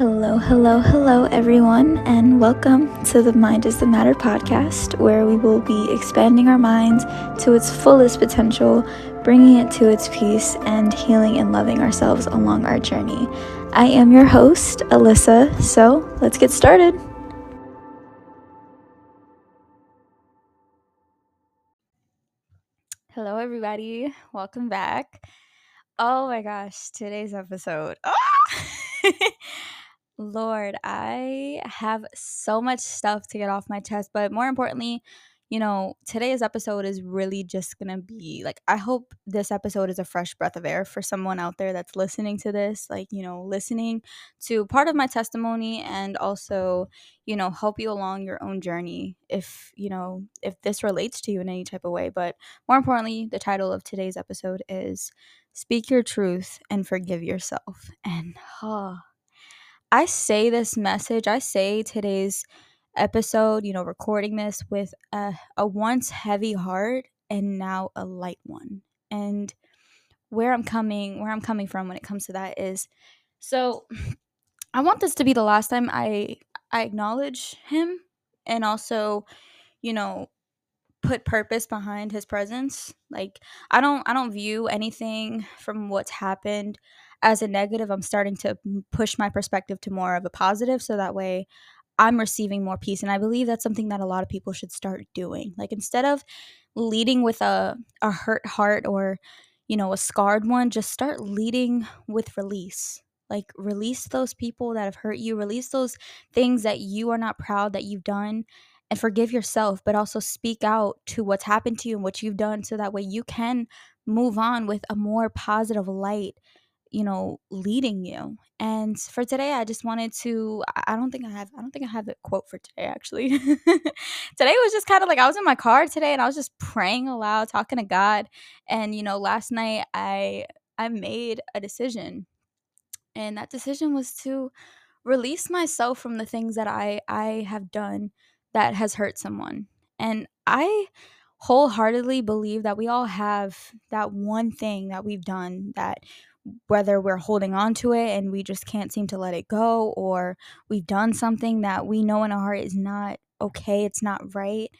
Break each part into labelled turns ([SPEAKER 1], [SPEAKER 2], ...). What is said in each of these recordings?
[SPEAKER 1] Hello, hello, hello, everyone, and welcome to the Mind is the Matter podcast, where we will be expanding our minds to its fullest potential, bringing it to its peace, and healing and loving ourselves along our journey. I am your host, Alissa, so let's get started. Hello, everybody. Welcome back. Oh my gosh, today's episode. Ah! Lord, I have so much stuff to get off my chest, but more importantly, you know, today's episode is really just gonna be like, I hope this episode is a fresh breath of air for someone out there that's listening to this, like, you know, listening to part of my testimony and also, you know, help you along your own journey if, you know, if this relates to you in any type of way. But more importantly, the title of today's episode is Speak Your Truth and Forgive Yourself. And, oh, I say this message, I say today's episode, you know, recording this with a, a once heavy heart and now a light one. And where I'm coming, where I'm coming from when it comes to that is so I want this to be the last time I I acknowledge him and also, you know, put purpose behind his presence. Like I don't I don't view anything from what's happened as a negative. I'm starting to push my perspective to more of a positive so that way I'm receiving more peace and I believe that's something that a lot of people should start doing. Like instead of leading with a a hurt heart or you know, a scarred one, just start leading with release. Like release those people that have hurt you, release those things that you are not proud that you've done and forgive yourself, but also speak out to what's happened to you and what you've done so that way you can move on with a more positive light, you know, leading you. And for today, I just wanted to I don't think I have I don't think I have a quote for today actually. today was just kind of like I was in my car today and I was just praying aloud, talking to God. And you know, last night I I made a decision. And that decision was to release myself from the things that I I have done that has hurt someone. And I wholeheartedly believe that we all have that one thing that we've done that whether we're holding on to it and we just can't seem to let it go or we've done something that we know in our heart is not okay, it's not right,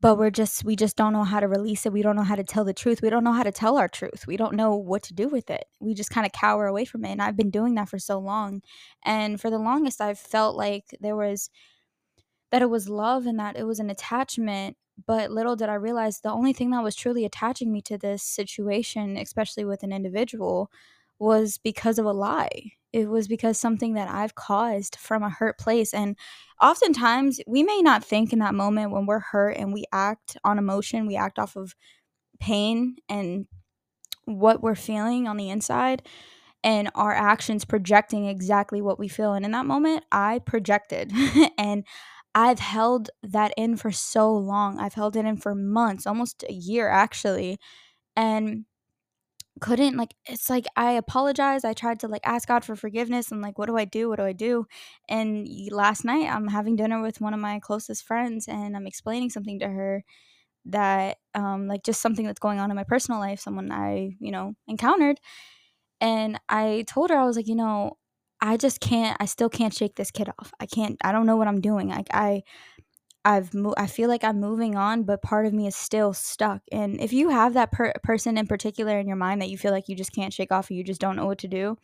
[SPEAKER 1] but we're just we just don't know how to release it. We don't know how to tell the truth. We don't know how to tell our truth. We don't know what to do with it. We just kind of cower away from it. And I've been doing that for so long. And for the longest I've felt like there was that it was love and that it was an attachment. But little did I realize the only thing that was truly attaching me to this situation, especially with an individual, was because of a lie. It was because something that I've caused from a hurt place. And oftentimes, we may not think in that moment when we're hurt and we act on emotion, we act off of pain and what we're feeling on the inside and our actions projecting exactly what we feel. And in that moment, I projected and I've held that in for so long. I've held it in for months, almost a year actually. And couldn't like it's like I apologize. I tried to like ask God for forgiveness and like what do I do? What do I do? And last night I'm having dinner with one of my closest friends and I'm explaining something to her that um like just something that's going on in my personal life, someone I, you know, encountered. And I told her I was like, you know, I just can't I still can't shake this kid off. I can't I don't know what I'm doing. Like I I've mo- I feel like I'm moving on, but part of me is still stuck. And if you have that per- person in particular in your mind that you feel like you just can't shake off, or you just don't know what to do,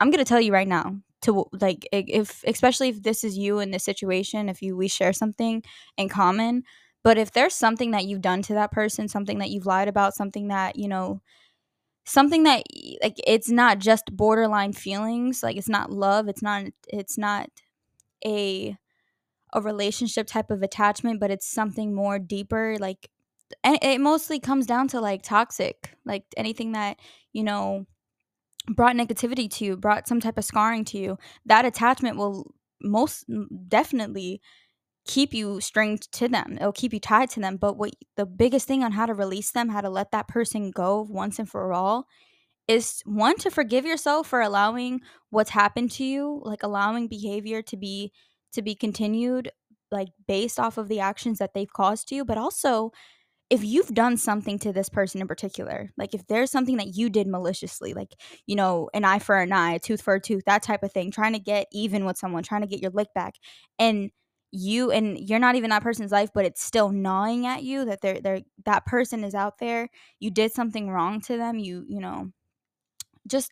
[SPEAKER 1] I'm gonna tell you right now to like if especially if this is you in this situation, if you we share something in common. But if there's something that you've done to that person, something that you've lied about, something that you know something that like it's not just borderline feelings like it's not love it's not it's not a a relationship type of attachment but it's something more deeper like and it mostly comes down to like toxic like anything that you know brought negativity to you brought some type of scarring to you that attachment will most mm, definitely keep you stringed to them. It'll keep you tied to them. But what the biggest thing on how to release them, how to let that person go once and for all, is one to forgive yourself for allowing what's happened to you, like allowing behavior to be to be continued like based off of the actions that they've caused you, but also if you've done something to this person in particular, like if there's something that you did maliciously, like, you know, an eye for an eye, a tooth for a tooth, that type of thing, trying to get even with someone, trying to get your lick back, and you and you're not even that person's life, but it's still gnawing at you that they're they're that person is out there, you did something wrong to them, you, you know, just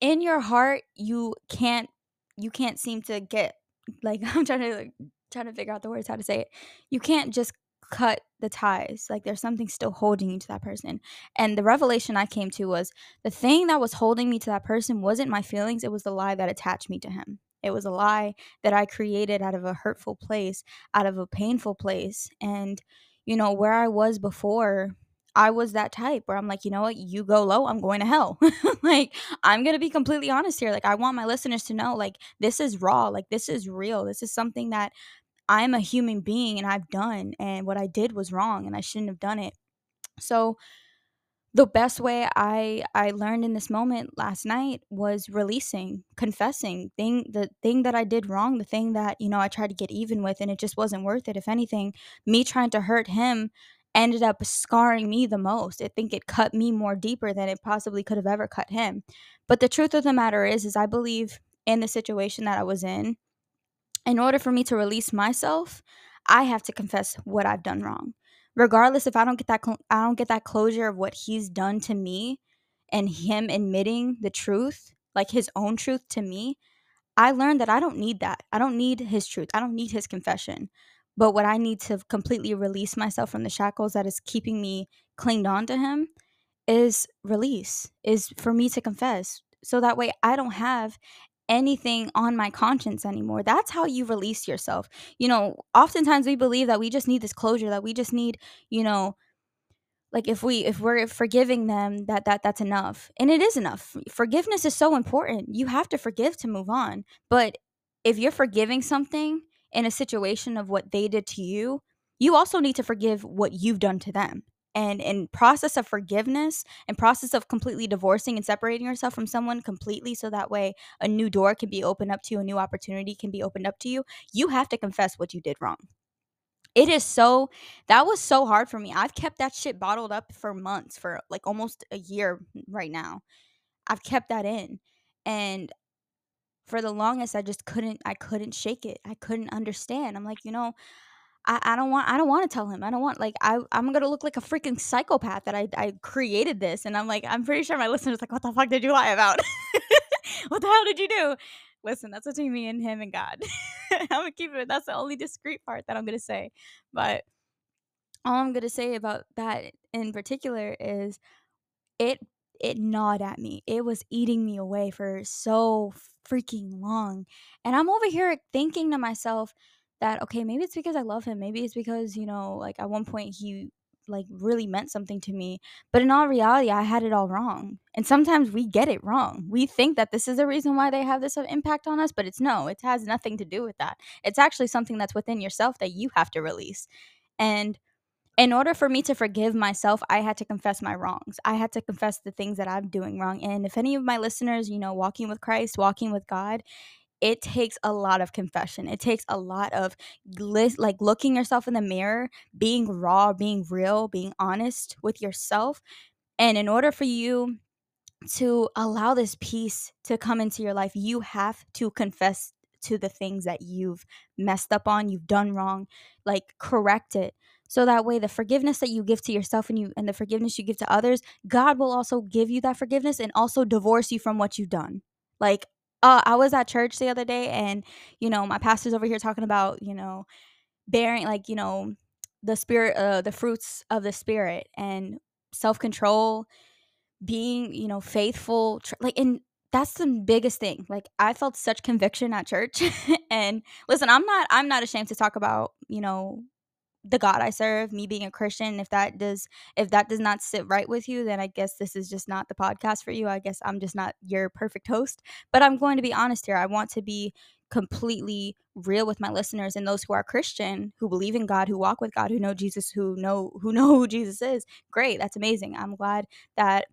[SPEAKER 1] in your heart, you can't you can't seem to get like I'm trying to like trying to figure out the words how to say it. You can't just cut the ties. Like there's something still holding you to that person. And the revelation I came to was the thing that was holding me to that person wasn't my feelings, it was the lie that attached me to him. It was a lie that I created out of a hurtful place, out of a painful place. And, you know, where I was before, I was that type where I'm like, you know what, you go low, I'm going to hell. like, I'm going to be completely honest here. Like, I want my listeners to know, like, this is raw. Like, this is real. This is something that I'm a human being and I've done. And what I did was wrong and I shouldn't have done it. So, the best way I I learned in this moment last night was releasing, confessing thing the thing that I did wrong, the thing that you know I tried to get even with, and it just wasn't worth it. If anything, me trying to hurt him ended up scarring me the most. I think it cut me more deeper than it possibly could have ever cut him. But the truth of the matter is, is I believe in the situation that I was in. In order for me to release myself, I have to confess what I've done wrong regardless if I don't get that cl- I don't get that closure of what he's done to me and him admitting the truth, like his own truth to me, I learned that I don't need that. I don't need his truth. I don't need his confession. But what I need to completely release myself from the shackles that is keeping me clinged on to him is release, is for me to confess. So that way I don't have anything on my conscience anymore. That's how you release yourself. You know, oftentimes we believe that we just need this closure, that we just need, you know, like if we if we're forgiving them that that that's enough. And it is enough. Forgiveness is so important. You have to forgive to move on. But if you're forgiving something in a situation of what they did to you, you also need to forgive what you've done to them and in process of forgiveness and process of completely divorcing and separating yourself from someone completely so that way a new door can be opened up to you a new opportunity can be opened up to you you have to confess what you did wrong. It is so that was so hard for me. I've kept that shit bottled up for months for like almost a year right now. I've kept that in and for the longest i just couldn't i couldn't shake it. I couldn't understand. I'm like you know I, I don't want I don't want to tell him. I don't want like I I'm gonna look like a freaking psychopath that I I created this and I'm like I'm pretty sure my listeners like what the fuck did you lie about? what the hell did you do? Listen, that's between me and him and God. I'm gonna keep it. That's the only discreet part that I'm gonna say. But all I'm gonna say about that in particular is it it gnawed at me. It was eating me away for so freaking long. And I'm over here thinking to myself, that okay maybe it's because i love him maybe it's because you know like at one point he like really meant something to me but in all reality i had it all wrong and sometimes we get it wrong we think that this is the reason why they have this uh, impact on us but it's no it has nothing to do with that it's actually something that's within yourself that you have to release and in order for me to forgive myself, I had to confess my wrongs. I had to confess the things that I'm doing wrong. And if any of my listeners, you know, walking with Christ, walking with God, it takes a lot of confession. It takes a lot of like looking yourself in the mirror, being raw, being real, being honest with yourself. And in order for you to allow this peace to come into your life, you have to confess to the things that you've messed up on, you've done wrong, like correct it. So that way the forgiveness that you give to yourself and you and the forgiveness you give to others, God will also give you that forgiveness and also divorce you from what you've done. Like uh, I was at church the other day, and you know, my pastor's over here talking about you know, bearing like you know, the spirit, uh, the fruits of the spirit, and self control, being you know faithful, tr- like and that's the biggest thing. Like I felt such conviction at church, and listen, I'm not I'm not ashamed to talk about you know the God I serve, me being a Christian, if that does if that does not sit right with you, then I guess this is just not the podcast for you. I guess I'm just not your perfect host. But I'm going to be honest here. I want to be completely real with my listeners and those who are Christian, who believe in God, who walk with God, who know Jesus, who know who know who Jesus is. Great, that's amazing. I'm glad that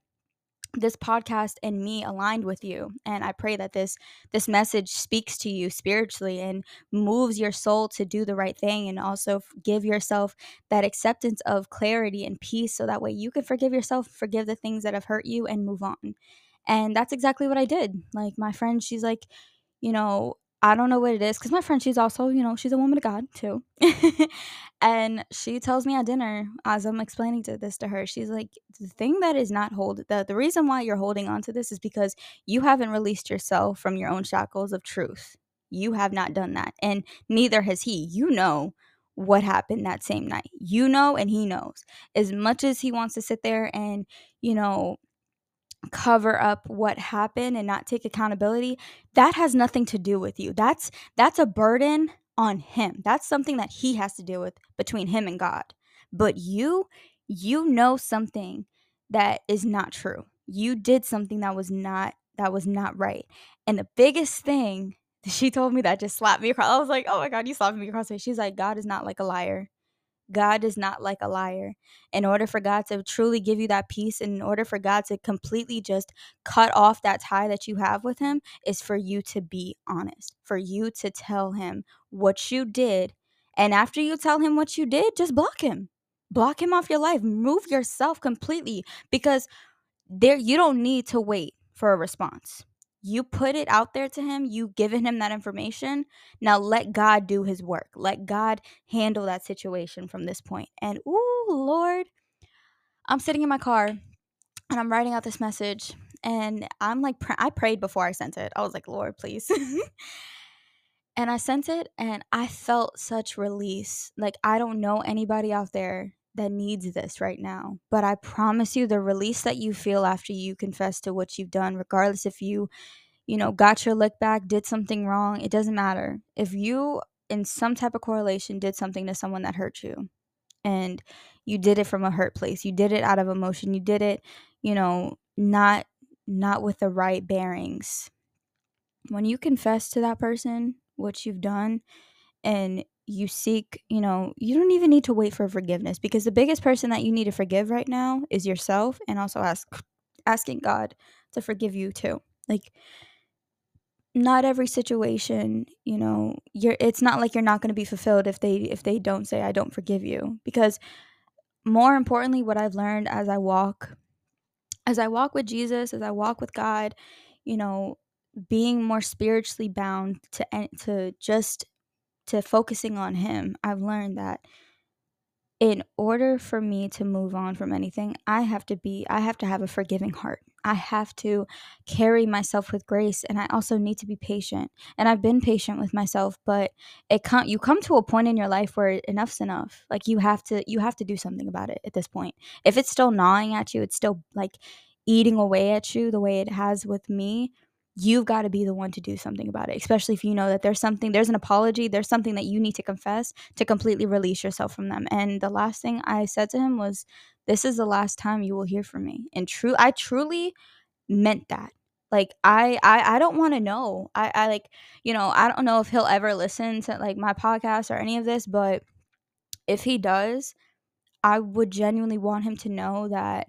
[SPEAKER 1] this podcast and me aligned with you and i pray that this this message speaks to you spiritually and moves your soul to do the right thing and also give yourself that acceptance of clarity and peace so that way you can forgive yourself forgive the things that have hurt you and move on. And that's exactly what i did. Like my friend she's like you know I don't know what it is because my friend, she's also, you know, she's a woman of God too. and she tells me at dinner, as I'm explaining to this to her, she's like, the thing that is not hold the, the reason why you're holding on to this is because you haven't released yourself from your own shackles of truth. You have not done that. And neither has he. You know what happened that same night. You know, and he knows. As much as he wants to sit there and, you know, cover up what happened and not take accountability that has nothing to do with you. That's that's a burden on him. That's something that he has to deal with between him and god. But you you know something that is not true. You did something that was not that was not right. And the biggest thing she told me that just slapped me across. I was like oh my god you slapped me across the face. She's like god is not like a liar God is not like a liar. In order for God to truly give you that peace, and in order for God to completely just cut off that tie that you have with Him, is for you to be honest, for you to tell Him what you did. And after you tell Him what you did, just block Him. Block Him off your life. Move yourself completely because there you don't need to wait for a response you put it out there to him you've given him that information now let god do his work. Let god handle that situation from this point. And ooh lord i'm sitting in my car and i'm writing out this message and i'm like pr- i prayed before i sent it. I was like lord please. And i sent it and i felt such release. Like i don't know anybody out there that needs this right now. But I promise you, the release that you feel after you confess to what you've done, regardless if you, you know, got your lick back, did something wrong, it doesn't matter. If you, in some type of correlation, did something to someone that hurt you and you did it from a hurt place, you did it out of emotion, you did it, you know, not not with the right bearings. When you confess to that person what you've done and you seek, you know, you don't even need to wait for forgiveness because the biggest person that you need to forgive right now is yourself and also ask asking God to forgive you too. Like not every situation, you know, you're it's not like you're not going to be fulfilled if they if they don't say I don't forgive you because more importantly what I've learned as I walk as I walk with Jesus, as I walk with God, you know, being more spiritually bound to to just to focusing on him, I've learned that in order for me to move on from anything, I have to be I have to have a forgiving heart. I have to carry myself with grace and I also need to be patient. And I've been patient with myself, but it can't you come to a point in your life where enough's enough. Like you have to you have to do something about it at this point. If it's still gnawing at you, it's still like eating away at you the way it has with me, you've got to be the one to do something about it especially if you know that there's something there's an apology there's something that you need to confess to completely release yourself from them. And the last thing i said to him was this is the last time you will hear from me. And true i truly meant that. Like i i, I don't want to know. I, I like you know i don't know if he'll ever listen to like my podcast or any of this but if he does i would genuinely want him to know that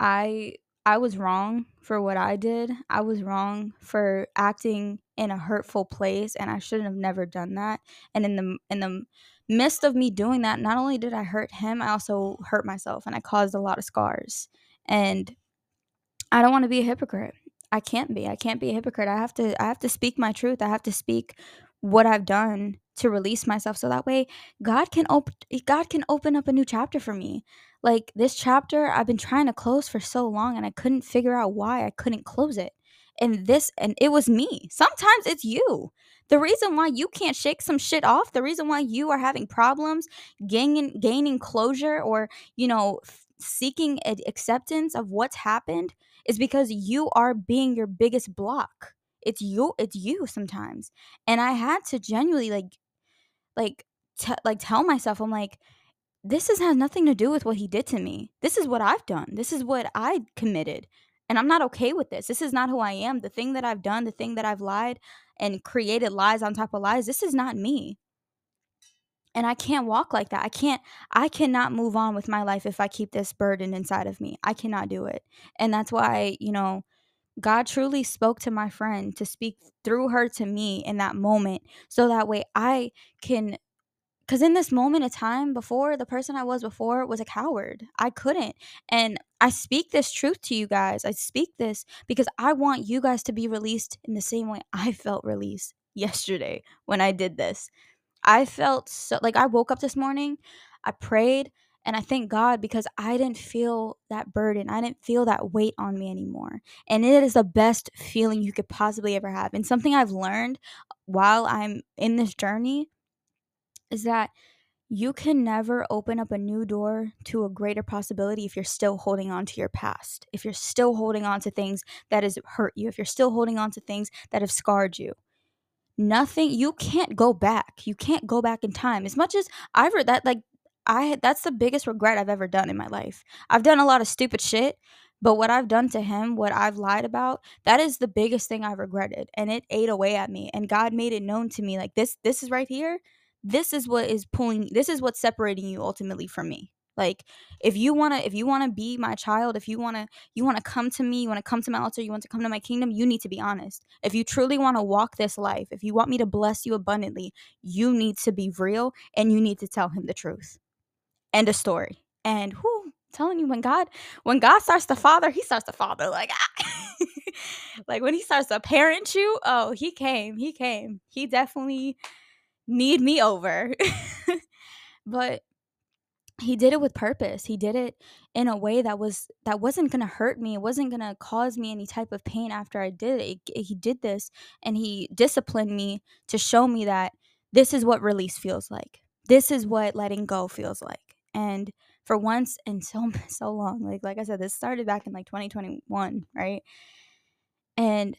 [SPEAKER 1] i I was wrong for what I did. I was wrong for acting in a hurtful place and I shouldn't have never done that. And in the in the midst of me doing that, not only did I hurt him, I also hurt myself and I caused a lot of scars. And I don't want to be a hypocrite. I can't be. I can't be a hypocrite. I have to I have to speak my truth. I have to speak what I've done to release myself so that way God can open God can open up a new chapter for me. Like this chapter I've been trying to close for so long and I couldn't figure out why I couldn't close it. And this and it was me. Sometimes it's you. The reason why you can't shake some shit off, the reason why you are having problems gaining gaining closure or, you know, seeking acceptance of what's happened is because you are being your biggest block. It's you it's you sometimes. And I had to genuinely like like t- like tell myself I'm like this is, has nothing to do with what he did to me. This is what I've done. This is what I committed. And I'm not okay with this. This is not who I am. The thing that I've done, the thing that I've lied and created lies on top of lies, this is not me. and I can't walk like that. I can't I cannot move on with my life if I keep this burden inside of me. I cannot do it. And that's why, you know, God truly spoke to my friend to speak through her to me in that moment so that way I can because in this moment of time before the person i was before was a coward. I couldn't. And i speak this truth to you guys. I speak this because i want you guys to be released in the same way i felt released yesterday when i did this. I felt so like i woke up this morning i prayed and i thank god because i didn't feel that burden i didn't feel that weight on me anymore and it is the best feeling you could possibly ever have and something i've learned while i'm in this journey is that you can never open up a new door to a greater possibility if you're still holding on to your past. If you're still holding on to things that has hurt you, if you're still holding on to things that have scarred you. Nothing you can't go back. You can't go back in time. As much as I've heard that like I that's the biggest regret I've ever done in my life. I've done a lot of stupid shit, but what I've done to him, what I've lied about, that is the biggest thing I've regretted. And it ate away at me. And God made it known to me like this this is right here this is what is pulling this is what's separating you ultimately from me like if you want to if you want to be my child if you want to you want to come to me you want to come to my altar you want to come to my kingdom you need to be honest if you truly want to walk this life if you want me to bless you abundantly you need to be real and you need to tell him the truth end of story and who telling you when god when god starts to father he starts to father like ah, like when he starts to parent you oh he came he came he definitely need me over. but he did it with purpose. He did it in a way that was that wasn't going to hurt me. It wasn't going to cause me any type of pain after I did it. it. He did this and he disciplined me to show me that this is what release feels like. This is what letting go feels like. And for once in so so long, like like I said, this started back in like 2021, right? And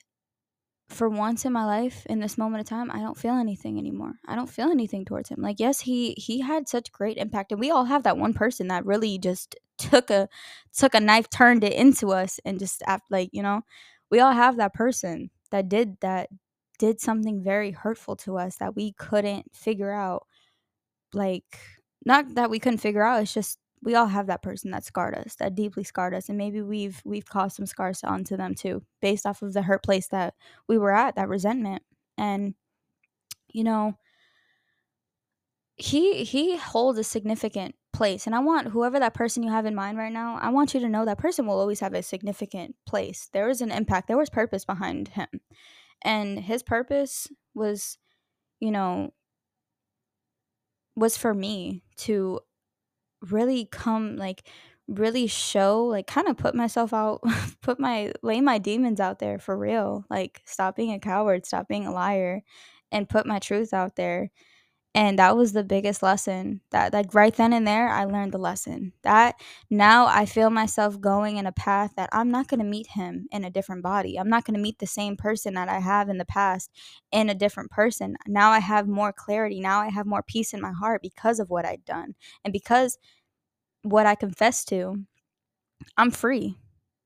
[SPEAKER 1] for once in my life in this moment of time i don't feel anything anymore i don't feel anything towards him like yes he he had such great impact and we all have that one person that really just took a took a knife turned it into us and just after like you know we all have that person that did that did something very hurtful to us that we couldn't figure out like not that we couldn't figure out it's just we all have that person that scarred us, that deeply scarred us, and maybe we've we've caused some scars onto them too, based off of the hurt place that we were at, that resentment. And you know, he he holds a significant place, and I want whoever that person you have in mind right now, I want you to know that person will always have a significant place. There was an impact, there was purpose behind him, and his purpose was, you know, was for me to really come like really show like kind of put myself out put my lay my demons out there for real. Like stop being a coward stop being a liar and put my truth out there and that was the biggest lesson that like right then and there i learned the lesson. That now i feel myself going in a path that i'm not going to meet him in a different body. I'm not going to meet the same person that i have in the past in a different person. Now i have more clarity. Now i have more peace in my heart because of what i've done. And because what i confessed to i'm free.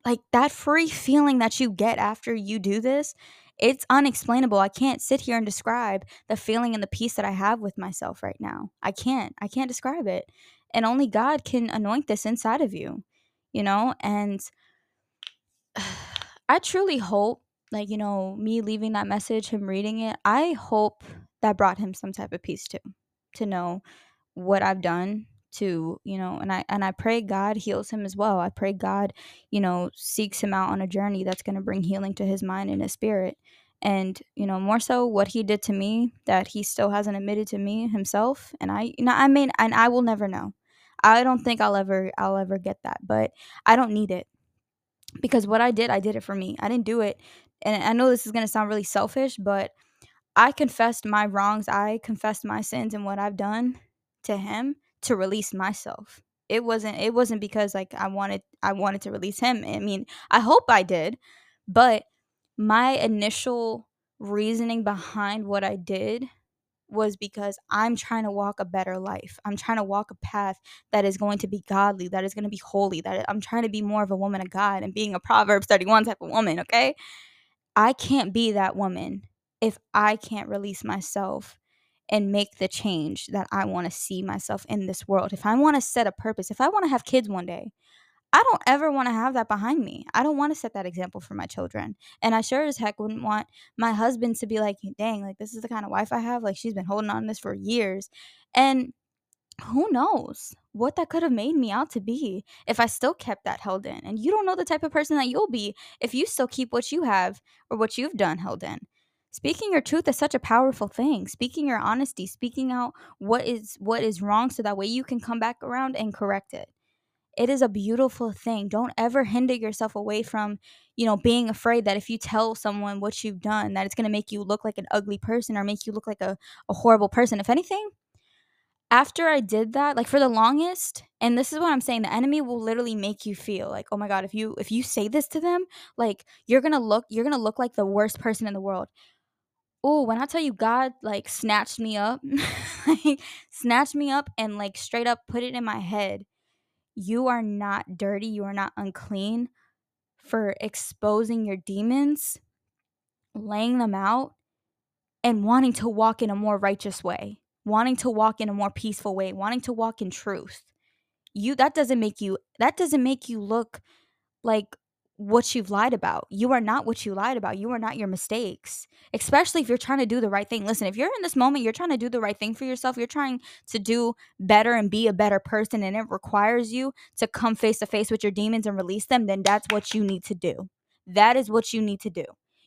[SPEAKER 1] Like that free feeling that you get after you do this it's unexplainable. I can't sit here and describe the feeling and the peace that I have with myself right now. I can't. I can't describe it. And only God can anoint this inside of you, you know? And I truly hope, like, you know, me leaving that message, him reading it, I hope that brought him some type of peace too, to know what I've done to you know and i and i pray god heals him as well. I pray god you know seeks him out on a journey that's going to bring healing to his mind and his spirit. And you know more so what he did to me that he still hasn't admitted to me himself and i you know i mean and i will never know. I don't think i'll ever i'll ever get that but i don't need it. Because what i did i did it for me. I didn't do it and i know this is going to sound really selfish but i confessed my wrongs i confessed my sins and what i've done to him to release myself. It wasn't it wasn't because like I wanted I wanted to release him. I mean, I hope I did, but my initial reasoning behind what I did was because I'm trying to walk a better life. I'm trying to walk a path that is going to be godly, that is going to be holy, that I'm trying to be more of a woman of God and being a Proverbs 31 type of woman, okay? I can't be that woman if I can't release myself and make the change that I want to see myself in this world. If I want to set a purpose, if I want to have kids one day, I don't ever want to have that behind me. I don't want to set that example for my children. And I sure as heck wouldn't want my husband to be like, dang, like this is the kind of wife I have. Like she's been holding on to this for years. And who knows what that could have made me out to be if I still kept that held in. And you don't know the type of person that you'll be if you still keep what you have or what you've done held in. Speaking your truth is such a powerful thing. Speaking your honesty, speaking out what is what is wrong so that way you can come back around and correct it. It is a beautiful thing. Don't ever hinder yourself away from, you know, being afraid that if you tell someone what you've done that it's going to make you look like an ugly person or make you look like a, a horrible person. If anything, after I did that, like for the longest, and this is what I'm saying, the enemy will literally make you feel like, oh my god, if you if you say this to them, like you're gonna look you're gonna look like the worst person in the world. Oh, when I tell you God like snatched me up, like snatched me up and like straight up put it in my head. You are not dirty, you are not unclean for exposing your demons, laying them out, and wanting to walk in a more righteous way wanting to walk in a more peaceful way, wanting to walk in truth. You that doesn't make you that doesn't make you look like what you've lied about. You are not what you lied about. You are not your mistakes. Especially if you're trying to do the right thing. Listen, if you're in this moment, you're trying to do the right thing for yourself, you're trying to do better and be a better person, and it requires you to come face to face with your demons and release them, then that's what you need to do. That is what you need to do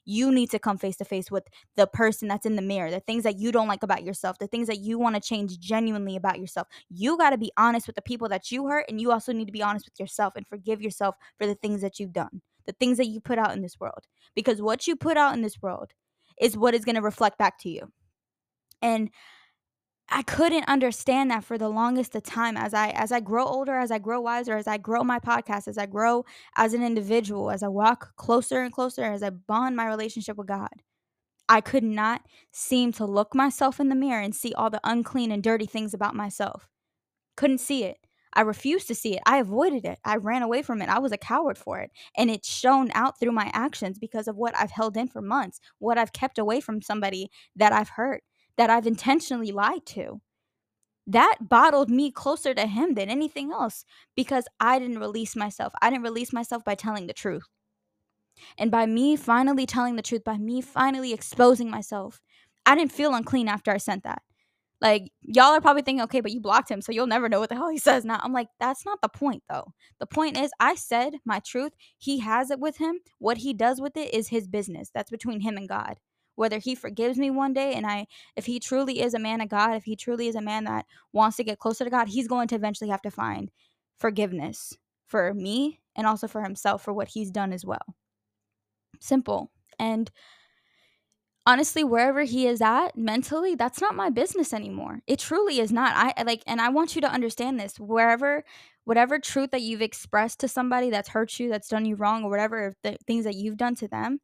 [SPEAKER 1] you need to come face to face with the person that's in the mirror, the things that you don't like about yourself, the things that you want to change genuinely about yourself. You got to be honest with the people that you hurt, and you also need to be honest with yourself and forgive yourself for the things that you've done, the things that you put out in this world. Because what you put out in this world is what is going to reflect back to you. And I couldn't understand that for the longest of time as I as I grow older, as I grow wiser, as I grow my podcast, as I grow as an individual, as I walk closer and closer, as I bond my relationship with God. I could not seem to look myself in the mirror and see all the unclean and dirty things about myself. Couldn't see it. I refused to see it. I avoided it. I ran away from it. I was a coward for it. And it shone out through my actions because of what I've held in for months, what I've kept away from somebody that I've hurt that I've intentionally lied to. That bottled me closer to him than anything else because I didn't release myself. I didn't release myself by telling the truth. And by me finally telling the truth, by me finally exposing myself, I didn't feel unclean after I sent that. Like, y'all are probably thinking, okay, but you blocked him, so you'll never know what the hell he says now. I'm like, that's not the point, though. The point is, I said my truth. He has it with him. What he does with it is his business. That's between him and God whether he forgives me one day and I if he truly is a man of God, if he truly is a man that wants to get closer to God, he's going to eventually have to find forgiveness for me and also for himself for what he's done as well. Simple. And honestly wherever he is at mentally that's not my business anymore it truly is not i like and i want you to understand this wherever whatever truth that you've expressed to somebody that's hurt you that's done you wrong or whatever the things that you've done to them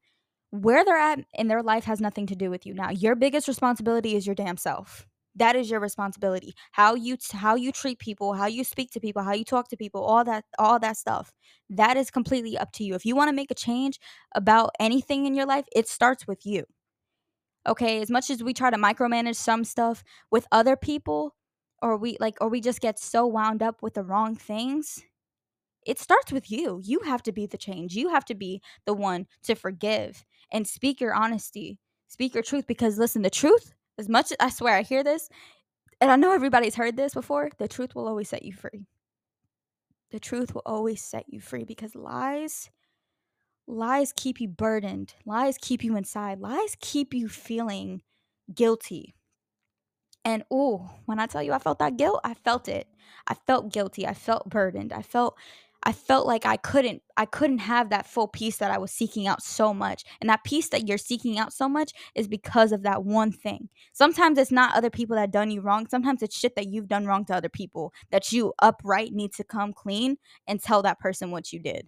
[SPEAKER 1] where they're at in their life has nothing to do with you now. Your biggest responsibility is your damn self. That is your responsibility. How you how you treat people, how you speak to people, how you talk to people, all that all that stuff. That is completely up to you. If you want to make a change about anything in your life, it starts with you. Okay, as much as we try to micromanage some stuff with other people or we like or we just get so wound up with the wrong things, it starts with you. You have to be the change. You have to be the one to forgive and speak your honesty, speak your truth. Because listen, the truth, as much as I swear I hear this, and I know everybody's heard this before, the truth will always set you free. The truth will always set you free because lies, lies keep you burdened, lies keep you inside, lies keep you feeling guilty. And oh, when I tell you I felt that guilt, I felt it. I felt guilty. I felt burdened. I felt I felt like I couldn't I couldn't have that full peace that I was seeking out so much. And that peace that you're seeking out so much is because of that one thing. Sometimes it's not other people that done you wrong. Sometimes it's shit that you've done wrong to other people that you upright need to come clean and tell that person what you did.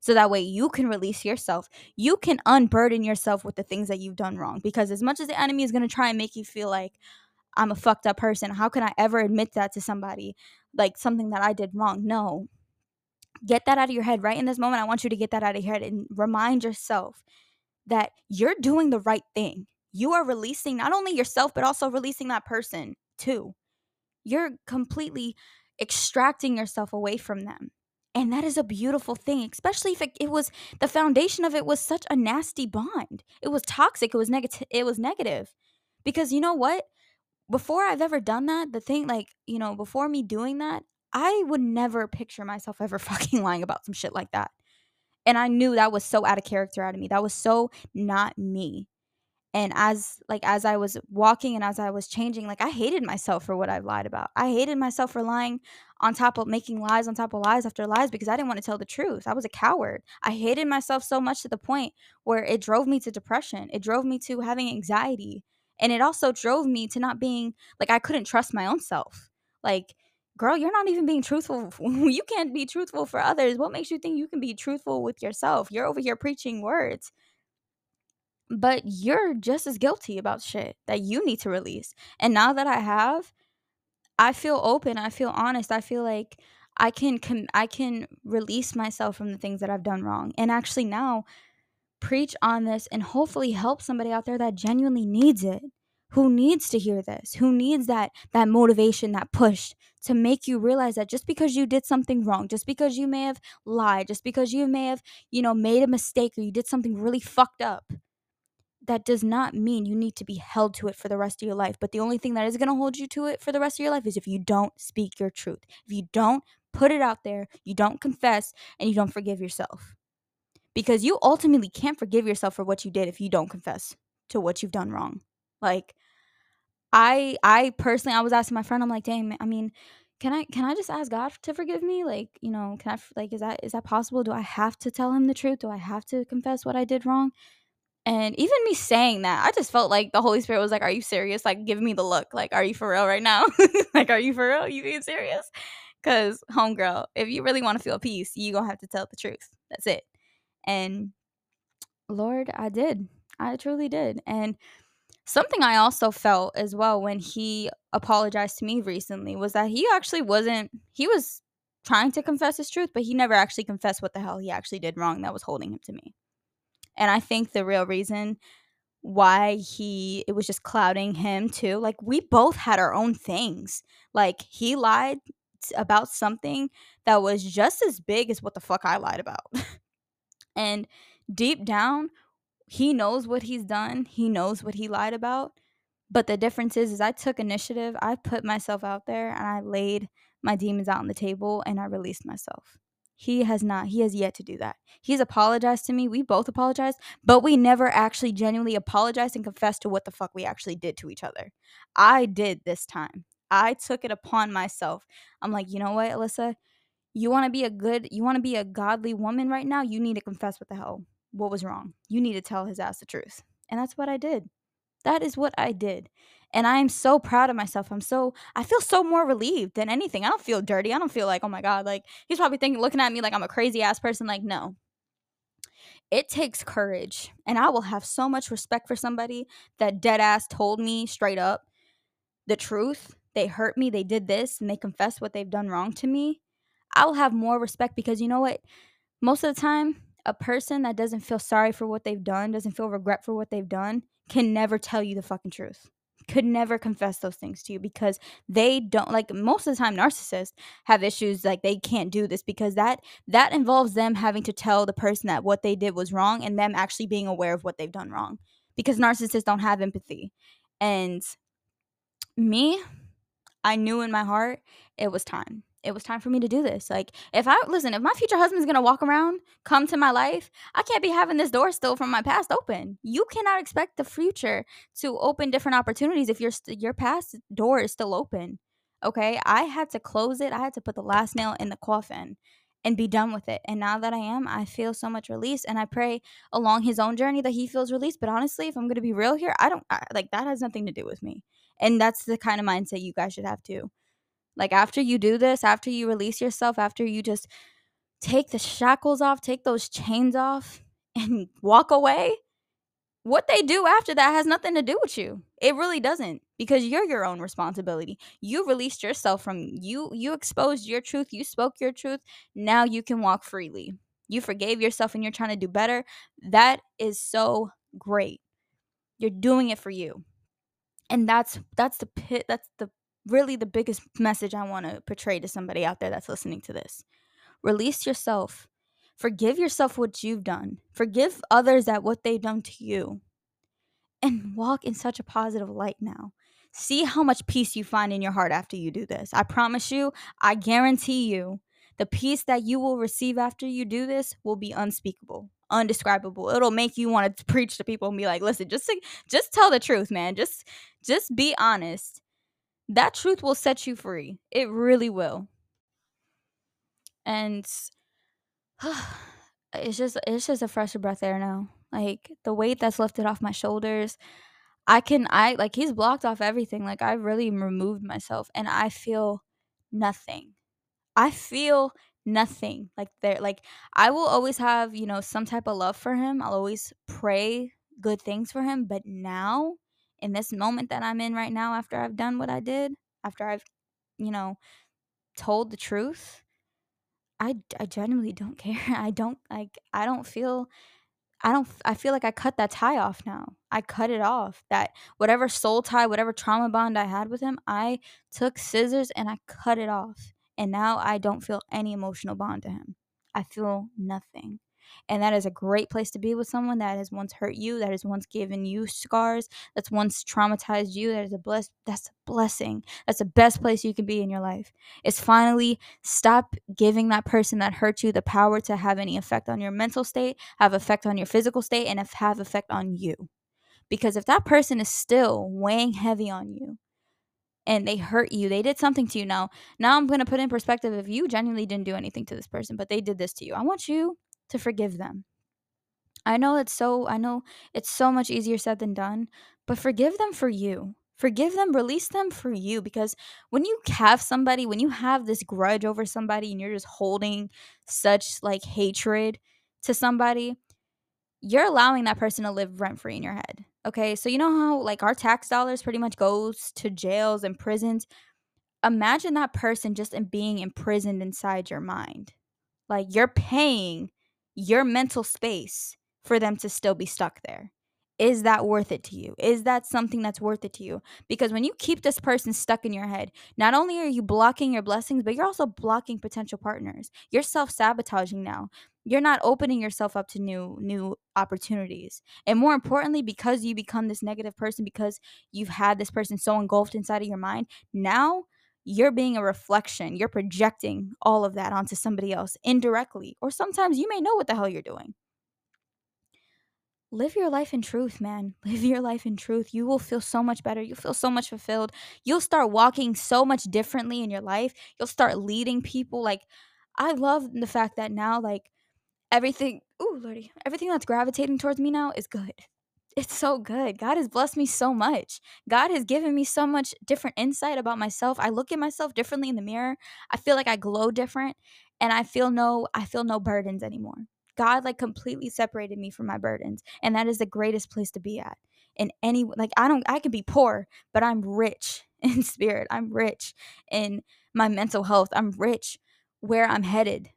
[SPEAKER 1] So that way you can release yourself. You can unburden yourself with the things that you've done wrong because as much as the enemy is going to try and make you feel like I'm a fucked up person, how can I ever admit that to somebody? Like something that I did wrong. No, Get that out of your head right in this moment. I want you to get that out of your head and remind yourself that you're doing the right thing. you are releasing not only yourself, but also releasing that person too. You're completely extracting yourself away from them. And that is a beautiful thing, especially if it, it was the foundation of it was such a nasty bond. It was toxic. It was negative. It was negative. Because you know what? Before I've ever done that, the thing like, you know, before me doing that, I would never picture myself ever fucking lying about some shit like that. And I knew that was so out of character out of me. That was so not me. And as like as i was walking and as i was changing like i hated myself for what i lied about. I hated myself for lying on top of making lies on top of lies after lies because i didn't want to tell the truth. I was a coward. I hated myself so much to the point where it drove me to depression. It drove me to having anxiety. And it also drove me to not being like i couldn't trust my own self. Like girl you're not even being truthful you can't be truthful for others what makes you think you can be truthful with yourself you're over here preaching words but you're just as guilty about shit that you need to release. And now that I have, I feel open, I feel honest, I feel like I can com- I can release myself from the things that I've done wrong and actually now preach on this and hopefully help somebody out there that genuinely needs it. Who needs to hear this? Who needs that that motivation, that push to make you realize that just because you did something wrong, just because you may have lied, just because you may have, you know, made a mistake or you did something really fucked up, that does not mean you need to be held to it for the rest of your life. But the only thing that is going to hold you to it for the rest of your life is if you don't speak your truth. If you don't put it out there, you don't confess, and you don't forgive yourself. Because you ultimately can't forgive yourself for what you did if you don't confess to what you've done wrong. Like I I personally I was asking my friend I'm like, "Dang, I mean, can I can I just ask God to forgive me? Like, you know, can I like is that is that possible? Do I have to tell him the truth? Do I have to confess what I did wrong?" And even me saying that, I just felt like the Holy Spirit was like, Are you serious? Like, give me the look. Like, are you for real right now? like, are you for real? You being serious? Because, homegirl, if you really want to feel peace, you going to have to tell the truth. That's it. And Lord, I did. I truly did. And something I also felt as well when he apologized to me recently was that he actually wasn't, he was trying to confess his truth, but he never actually confessed what the hell he actually did wrong that was holding him to me. And I think the real reason why he it was just clouding him too. Like we both had our own things. Like he lied about something that was just as big as what the fuck I lied about. and deep down, he knows what he's done. He knows what he lied about. But the difference is is I took initiative. I put myself out there and I laid my demons out on the table and I released myself. He has not. He has yet to do that. He's apologized to me. We both apologized, but we never actually genuinely apologized and confessed to what the fuck we actually did to each other. I did this time. I took it upon myself. I'm like, you know what, Alissa? You want to be a good, you want to be a godly woman right now? You need to confess what the hell, what was wrong. You need to tell his ass the truth. And that's what I did. That is what I did. And I am so proud of myself. I'm so I feel so more relieved than anything. I don't feel dirty. I don't feel like, oh my God, like he's probably thinking looking at me like I'm a crazy ass person. Like, no. It takes courage. And I will have so much respect for somebody that dead ass told me straight up the truth. They hurt me, they did this, and they confess what they've done wrong to me. I will have more respect because you know what? Most of the time, a person that doesn't feel sorry for what they've done, doesn't feel regret for what they've done, can never tell you the fucking truth. Could never confess those things to you because they don't like most of the time narcissists have issues like they can't do this because that that involves them having to tell the person that what they did was wrong and them actually being aware of what they've done wrong because narcissists don't have empathy. And me i knew in my heart it was time it was time for me to do this. Like, if I listen, if my future husband's gonna walk around, come to my life, I can't be having this door still from my past open. You cannot expect the future to open different opportunities if your your past door is still open. Okay, I had to close it. I had to put the last nail in the coffin and be done with it. And now that I am, I feel so much release. And I pray along his own journey that he feels released. But honestly, if I'm gonna be real here, I don't I, like that has nothing to do with me. And that's the kind of mindset you guys should have too. Like after you do this, after you release yourself, after you just take the shackles off, take those chains off and walk away, what they do after that has nothing to do with you. It really doesn't because you're your own responsibility. You released yourself from you you exposed your truth, you spoke your truth. Now you can walk freely. You forgave yourself and you're trying to do better. That is so great. You're doing it for you. And that's that's the pit that's the really the biggest message I want to portray to somebody out there that's listening to this. Release yourself. Forgive yourself what you've done. Forgive others at what they've done to you. And walk in such a positive light now. See how much peace you find in your heart after you do this. I promise you, I guarantee you, the peace that you will receive after you do this will be unspeakable, undescribable. It'll make you want to preach to people and be like, "Listen, just just tell the truth, man. Just just be honest. That truth will set you free. It really will." And it's just it's just a fresher breath air now. Like the weight that's lifted off my shoulders, I can I like he's blocked off everything. Like I really removed myself and I feel nothing. I feel nothing. Like there like I will always have, you know, some type of love for him. I'll always pray good things for him, but now in this moment that I'm in right now after I've done what I did, after I've, you know, told the truth, I I genuinely don't care. I don't like I don't feel I don't I feel like I cut that tie off now. I cut it off. That whatever soul tie, whatever trauma bond I had with him, I took scissors and I cut it off. And now I don't feel any emotional bond to him. I feel nothing. And that is a great place to be with someone that has once hurt you, that has once given you scars, that's once traumatized you. That is a bless that's a blessing. That's the best place you can be in your life. Is finally stop giving that person that hurt you the power to have any effect on your mental state, have effect on your physical state, and have effect on you. Because if that person is still weighing heavy on you, and they hurt you they did something to you now now i'm going to put in perspective if you genuinely didn't do anything to this person but they did this to you i want you to forgive them. I know it's so I know it's so much easier said than done, but forgive them for you. Forgive them, release them for you because when you have somebody, when you have this grudge over somebody and you're just holding such like hatred to somebody, you're allowing that person to live rent free in your head. Okay? So you know how like our tax dollars pretty much goes to jails and prisons? Imagine that person just in being imprisoned inside your mind. Like you're paying your mental space for them to still be stuck there. Is that worth it to you? Is that something that's worth it to you? Because when you keep this person stuck in your head, not only are you blocking your blessings, but you're also blocking potential partners. You're self-sabotaging now. You're not opening yourself up to new new opportunities. And more importantly, because you become this negative person because you've had this person so engulfed inside of your mind, now you're being a reflection. You're projecting all of that onto somebody else indirectly. Or sometimes you may know what the hell you're doing. Live your life in truth, man. Live your life in truth. You will feel so much better. You'll feel so much fulfilled. You'll start walking so much differently in your life. You'll start leading people. Like, I love the fact that now, like, everything, ooh, Lordy, everything that's gravitating towards me now is good it's so good. God has blessed me so much. God has given me so much different insight about myself. I look at myself differently in the mirror. I feel like I glow different and I feel no I feel no burdens anymore. God like completely separated me from my burdens and that is the greatest place to be at. In any like I don't I can be poor, but I'm rich in spirit. I'm rich in my mental health. I'm rich where I'm headed.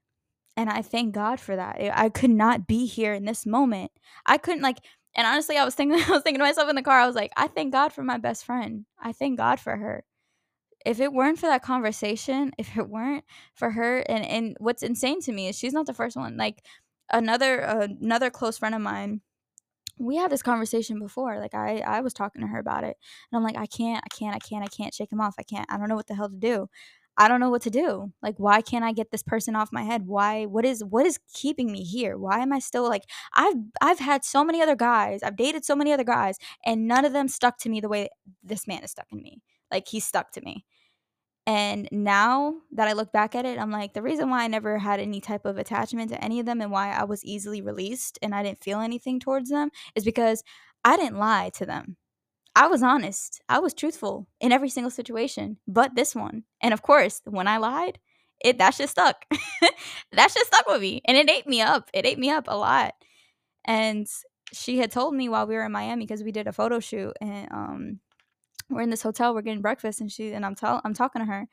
[SPEAKER 1] And I thank God for that. I could not be here in this moment. I couldn't like and honestly, I was thinking, I was thinking to myself in the car, I was like, I thank God for my best friend. I thank God for her. If it weren't for that conversation, if it weren't for her, and and what's insane to me is she's not the first one. Like another uh, another close friend of mine, we had this conversation before. Like I I was talking to her about it, and I'm like, I can't, I can't, I can't, I can't shake him off. I can't. I don't know what the hell to do. I don't know what to do. Like why can't I get this person off my head? Why what is what is keeping me here? Why am I still like I've I've had so many other guys. I've dated so many other guys and none of them stuck to me the way this man is stuck in me. Like he's stuck to me. And now that I look back at it, I'm like, the reason why I never had any type of attachment to any of them and why I was easily released and I didn't feel anything towards them is because I didn't lie to them. I was honest. I was truthful in every single situation, but this one. And of course, when I lied, it that shit stuck. that shit stuck with me, and it ate me up. It ate me up a lot. And she had told me while we were in Miami because we did a photo shoot, and um, we're in this hotel, we're getting breakfast, and she and I'm tell I'm talking to her,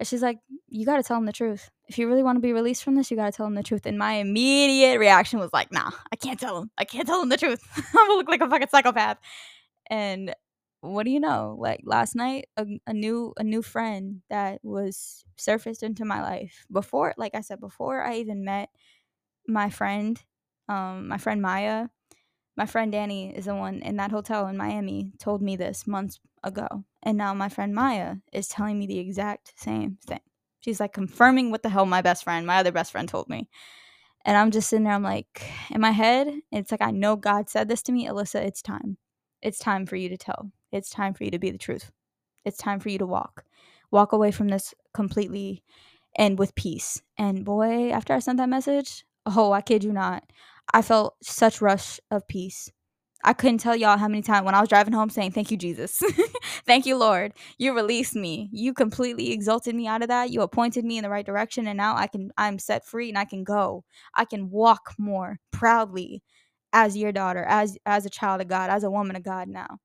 [SPEAKER 1] and she's like, "You got to tell him the truth." if you really want to be released from this, you got to tell him the truth. And my immediate reaction was like, nah, I can't tell him. I can't tell him the truth. I'm to look like a fucking psychopath. And what do you know? Like last night, a, a new a new friend that was surfaced into my life before, like I said, before I even met my friend, um, my friend Maya, my friend Danny is the one in that hotel in Miami told me this months ago. And now my friend Maya is telling me the exact same thing. She's like confirming what the hell my best friend, my other best friend told me. And I'm just sitting there, I'm like, in my head, it's like I know God said this to me, Alissa, it's time. It's time for you to tell. It's time for you to be the truth. It's time for you to walk. Walk away from this completely and with peace. And boy, after I sent that message, oh, I kid you not, I felt such rush of peace. I couldn't tell y'all how many times when I was driving home saying, Thank you, Jesus. Thank you, Lord. You released me. You completely exalted me out of that. You appointed me in the right direction. And now I can I'm set free and I can go. I can walk more proudly as your daughter, as as a child of God, as a woman of God now.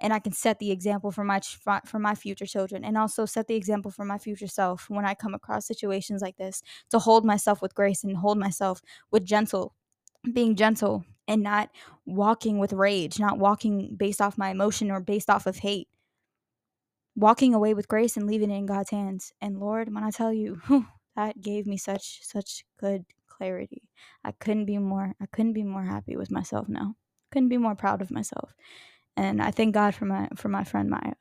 [SPEAKER 1] And I can set the example for my for my future children and also set the example for my future self when I come across situations like this to hold myself with grace and hold myself with gentle being gentle and not walking with rage, not walking based off my emotion or based off of hate. Walking away with grace and leaving it in God's hands. And Lord, when I tell you, that gave me such such good clarity. I couldn't be more I couldn't be more happy with myself now. Couldn't be more proud of myself. And I thank God for my for my friend Maya.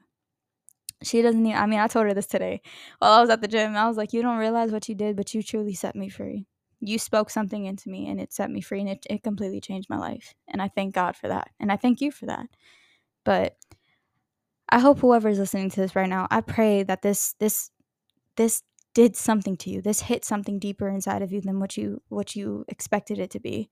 [SPEAKER 1] She doesn't even I mean, I told her this today while I was at the gym. I was like, You don't realize what you did, but you truly set me free you spoke something into me and it set me free and it, it completely changed my life. And I thank God for that. And I thank you for that. But I hope whoever is listening to this right now, I pray that this this this did something to you. This hit something deeper inside of you than what you what you expected it to be.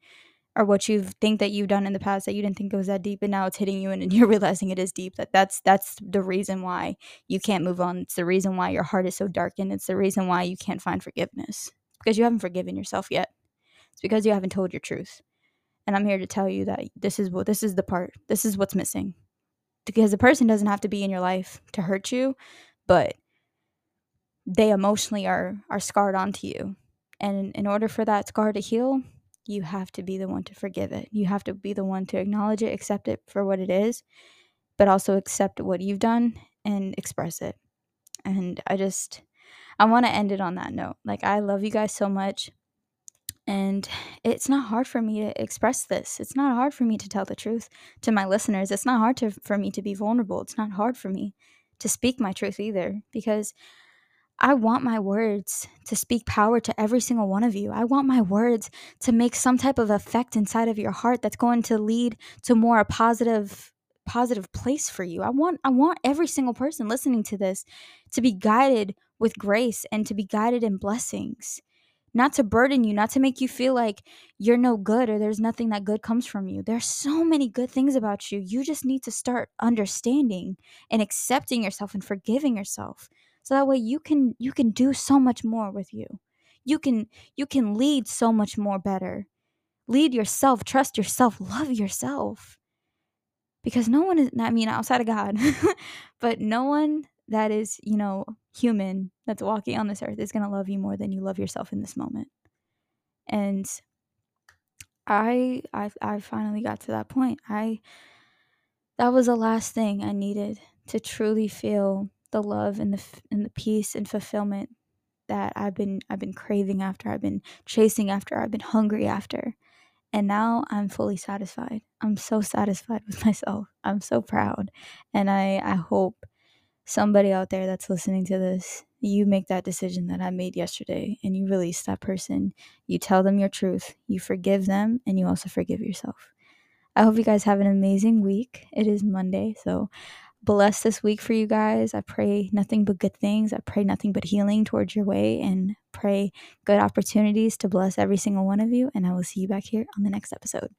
[SPEAKER 1] Or what you think that you've done in the past that you didn't think it was that deep and now it's hitting you and, and you're realizing it is deep. That that's that's the reason why you can't move on. It's the reason why your heart is so darkened. It's the reason why you can't find forgiveness because you haven't forgiven yourself yet. It's because you haven't told your truth. And I'm here to tell you that this is what this is the part. This is what's missing. Because the person doesn't have to be in your life to hurt you, but they emotionally are are scarred onto you. And in order for that scar to heal, you have to be the one to forgive it. You have to be the one to acknowledge it, accept it for what it is, but also accept what you've done and express it. And I just I want to end it on that note. Like, I love you guys so much. And it's not hard for me to express this. It's not hard for me to tell the truth to my listeners. It's not hard to, for me to be vulnerable. It's not hard for me to speak my truth either because I want my words to speak power to every single one of you. I want my words to make some type of effect inside of your heart that's going to lead to more a positive positive place for you. I want I want every single person listening to this to be guided with grace and to be guided in blessings. Not to burden you, not to make you feel like you're no good or there's nothing that good comes from you. There's so many good things about you. You just need to start understanding and accepting yourself and forgiving yourself. So that way you can you can do so much more with you. You can you can lead so much more better. Lead yourself, trust yourself, love yourself because no one is i mean outside of god but no one that is you know human that's walking on this earth is going to love you more than you love yourself in this moment and I, I i finally got to that point i that was the last thing i needed to truly feel the love and the and the peace and fulfillment that i've been i've been craving after i've been chasing after i've been hungry after and now I'm fully satisfied. I'm so satisfied with myself. I'm so proud. And I, I hope somebody out there that's listening to this, you make that decision that I made yesterday and you release that person. You tell them your truth, you forgive them, and you also forgive yourself. I hope you guys have an amazing week. It is Monday, so bless this week for you guys. I pray nothing but good things. I pray nothing but healing towards your way and pray good opportunities to bless every single one of you. And I will see you back here on the next episode.